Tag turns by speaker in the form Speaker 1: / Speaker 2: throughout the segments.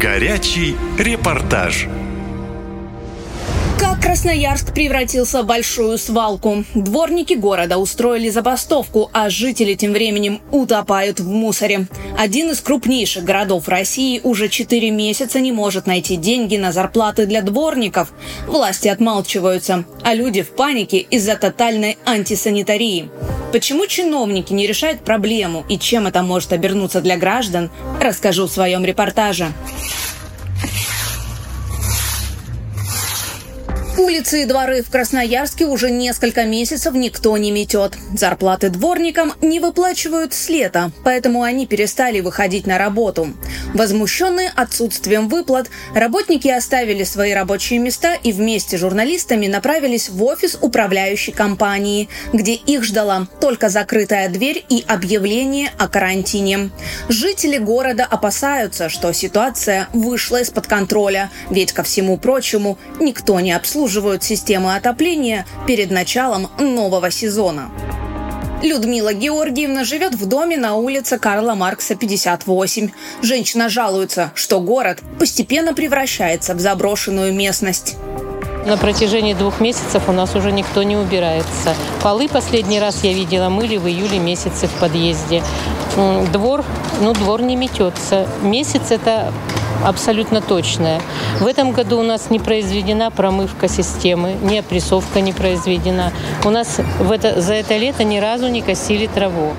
Speaker 1: Горячий репортаж.
Speaker 2: Как Красноярск превратился в большую свалку. Дворники города устроили забастовку, а жители тем временем утопают в мусоре. Один из крупнейших городов России уже 4 месяца не может найти деньги на зарплаты для дворников. Власти отмалчиваются, а люди в панике из-за тотальной антисанитарии. Почему чиновники не решают проблему и чем это может обернуться для граждан, расскажу в своем репортаже. Улицы и дворы в Красноярске уже несколько месяцев никто не метет. Зарплаты дворникам не выплачивают с лета, поэтому они перестали выходить на работу. Возмущенные отсутствием выплат, работники оставили свои рабочие места и вместе с журналистами направились в офис управляющей компании, где их ждала только закрытая дверь и объявление о карантине. Жители города опасаются, что ситуация вышла из-под контроля, ведь, ко всему прочему, никто не обслуживает системы отопления перед началом нового сезона. Людмила Георгиевна живет в доме на улице Карла Маркса, 58. Женщина жалуется, что город постепенно превращается в заброшенную местность.
Speaker 3: На протяжении двух месяцев у нас уже никто не убирается. Полы последний раз я видела мыли в июле месяце в подъезде. Двор, ну двор не метется. Месяц это абсолютно точная. В этом году у нас не произведена промывка системы, ни опрессовка не произведена. У нас в это, за это лето ни разу не косили траву.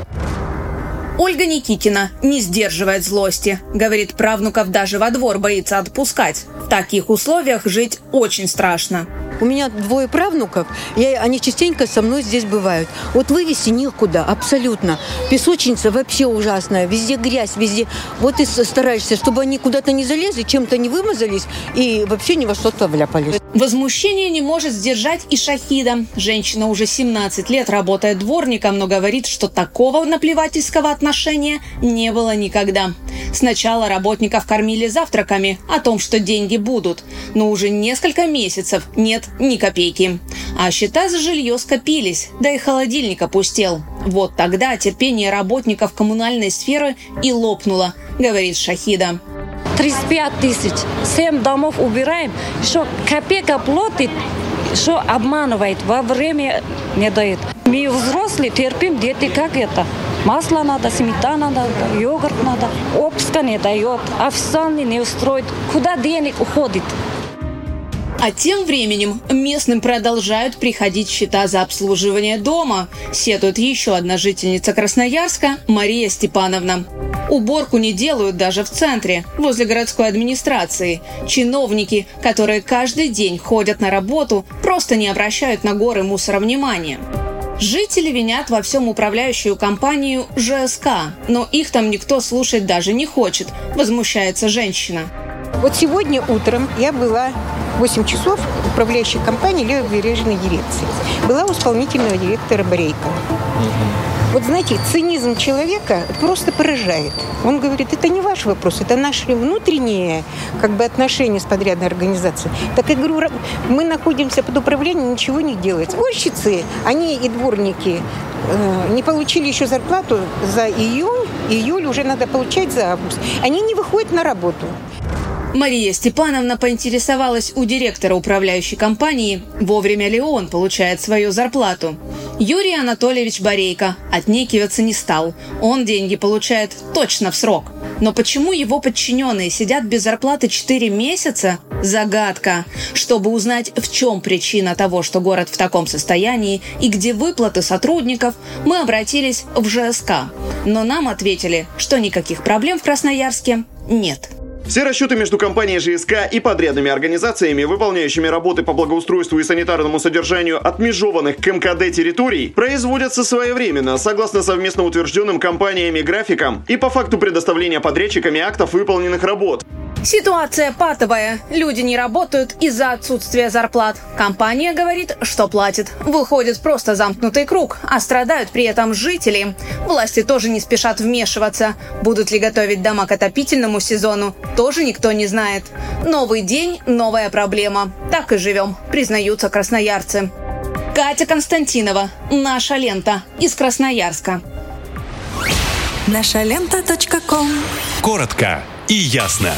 Speaker 2: Ольга Никитина не сдерживает злости. Говорит, правнуков даже во двор боится отпускать. В таких условиях жить очень страшно.
Speaker 4: У меня двое правнуков, я, они частенько со мной здесь бывают. Вот вывести некуда, абсолютно. Песочница вообще ужасная, везде грязь, везде. Вот и стараешься, чтобы они куда-то не залезли, чем-то не вымазались и вообще ни во что-то вляпались.
Speaker 2: Возмущение не может сдержать и Шахида. Женщина уже 17 лет работает дворником, но говорит, что такого наплевательского отношения не было никогда. Сначала работников кормили завтраками о том, что деньги будут, но уже несколько месяцев нет ни копейки. А счета за жилье скопились, да и холодильник опустел. Вот тогда терпение работников коммунальной сферы и лопнуло, говорит Шахида.
Speaker 5: 35 тысяч, 7 домов убираем, что копейка платит, что обманывает, во время не дает. Мы взрослые терпим, дети как это? Масло надо, сметана надо, йогурт надо. Обска не дает, официальный не устроит. Куда денег уходит?
Speaker 2: А тем временем местным продолжают приходить счета за обслуживание дома, сетует еще одна жительница Красноярска Мария Степановна. Уборку не делают даже в центре, возле городской администрации. Чиновники, которые каждый день ходят на работу, просто не обращают на горы мусора внимания. Жители винят во всем управляющую компанию ЖСК, но их там никто слушать даже не хочет, возмущается женщина.
Speaker 6: Вот сегодня утром я была 8 часов управляющей компании левобережной дирекции. Была у исполнительного директора Борейко. Вот знаете, цинизм человека просто поражает. Он говорит, это не ваш вопрос, это наши внутренние как бы, отношения с подрядной организацией. Так я говорю, мы находимся под управлением, ничего не делать. Уборщицы, они и дворники э, не получили еще зарплату за июнь, июль уже надо получать за август. Они не выходят на работу.
Speaker 2: Мария Степановна поинтересовалась у директора управляющей компании, вовремя ли он получает свою зарплату. Юрий Анатольевич Борейко отнекиваться не стал. Он деньги получает точно в срок. Но почему его подчиненные сидят без зарплаты 4 месяца – загадка. Чтобы узнать, в чем причина того, что город в таком состоянии и где выплаты сотрудников, мы обратились в ЖСК. Но нам ответили, что никаких проблем в Красноярске нет.
Speaker 7: Все расчеты между компанией ЖСК и подрядными организациями, выполняющими работы по благоустройству и санитарному содержанию отмежеванных к МКД территорий, производятся своевременно, согласно совместно утвержденным компаниями графикам и по факту предоставления подрядчиками актов выполненных работ.
Speaker 2: Ситуация патовая. Люди не работают из-за отсутствия зарплат. Компания говорит, что платит. Выходит просто замкнутый круг, а страдают при этом жители. Власти тоже не спешат вмешиваться. Будут ли готовить дома к отопительному сезону, тоже никто не знает. Новый день – новая проблема. Так и живем, признаются красноярцы. Катя Константинова. Наша лента. Из Красноярска.
Speaker 1: Наша лента. Коротко и ясно.